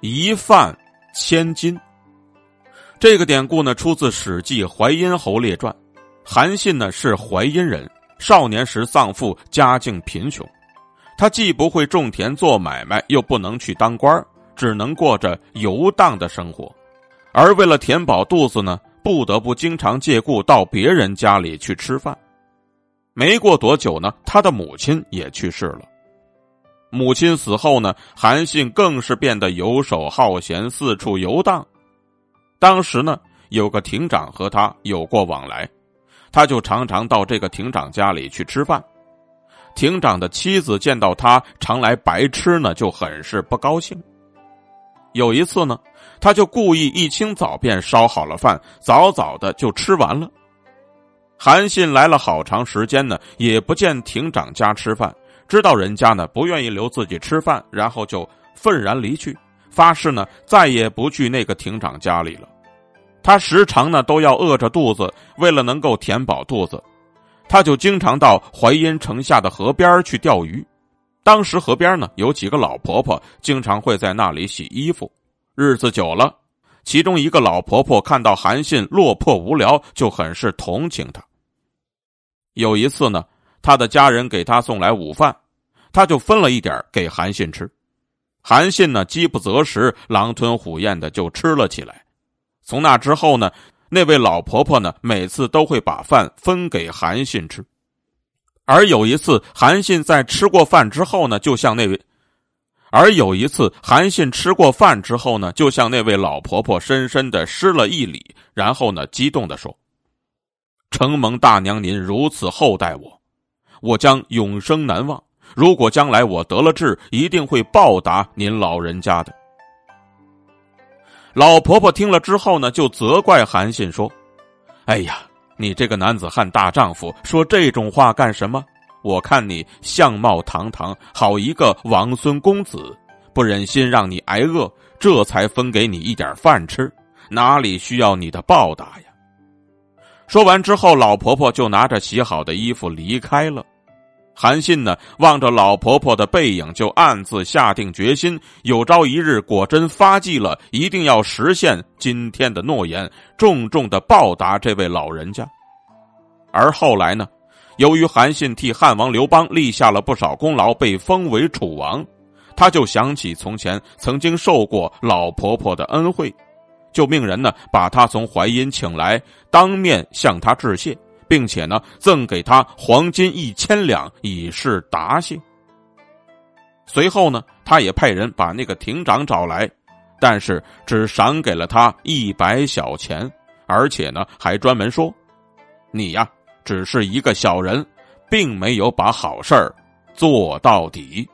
一饭千金。这个典故呢，出自《史记·淮阴侯列传》。韩信呢是淮阴人，少年时丧父，家境贫穷。他既不会种田做买卖，又不能去当官只能过着游荡的生活。而为了填饱肚子呢，不得不经常借故到别人家里去吃饭。没过多久呢，他的母亲也去世了。母亲死后呢，韩信更是变得游手好闲，四处游荡。当时呢，有个亭长和他有过往来，他就常常到这个亭长家里去吃饭。亭长的妻子见到他常来白吃呢，就很是不高兴。有一次呢，他就故意一清早便烧好了饭，早早的就吃完了。韩信来了好长时间呢，也不见亭长家吃饭，知道人家呢不愿意留自己吃饭，然后就愤然离去。发誓呢，再也不去那个亭长家里了。他时常呢都要饿着肚子，为了能够填饱肚子，他就经常到淮阴城下的河边去钓鱼。当时河边呢有几个老婆婆，经常会在那里洗衣服。日子久了，其中一个老婆婆看到韩信落魄无聊，就很是同情他。有一次呢，他的家人给他送来午饭，他就分了一点给韩信吃。韩信呢，饥不择食，狼吞虎咽的就吃了起来。从那之后呢，那位老婆婆呢，每次都会把饭分给韩信吃。而有一次，韩信在吃过饭之后呢，就向那位，而有一次，韩信吃过饭之后呢，就向那位老婆婆深深的施了一礼，然后呢，激动的说：“承蒙大娘您如此厚待我，我将永生难忘。”如果将来我得了志，一定会报答您老人家的。老婆婆听了之后呢，就责怪韩信说：“哎呀，你这个男子汉大丈夫，说这种话干什么？我看你相貌堂堂，好一个王孙公子，不忍心让你挨饿，这才分给你一点饭吃，哪里需要你的报答呀？”说完之后，老婆婆就拿着洗好的衣服离开了。韩信呢，望着老婆婆的背影，就暗自下定决心：有朝一日果真发迹了，一定要实现今天的诺言，重重的报答这位老人家。而后来呢，由于韩信替汉王刘邦立下了不少功劳，被封为楚王，他就想起从前曾经受过老婆婆的恩惠，就命人呢把他从淮阴请来，当面向他致谢。并且呢，赠给他黄金一千两以示答谢。随后呢，他也派人把那个亭长找来，但是只赏给了他一百小钱，而且呢，还专门说：“你呀，只是一个小人，并没有把好事儿做到底。”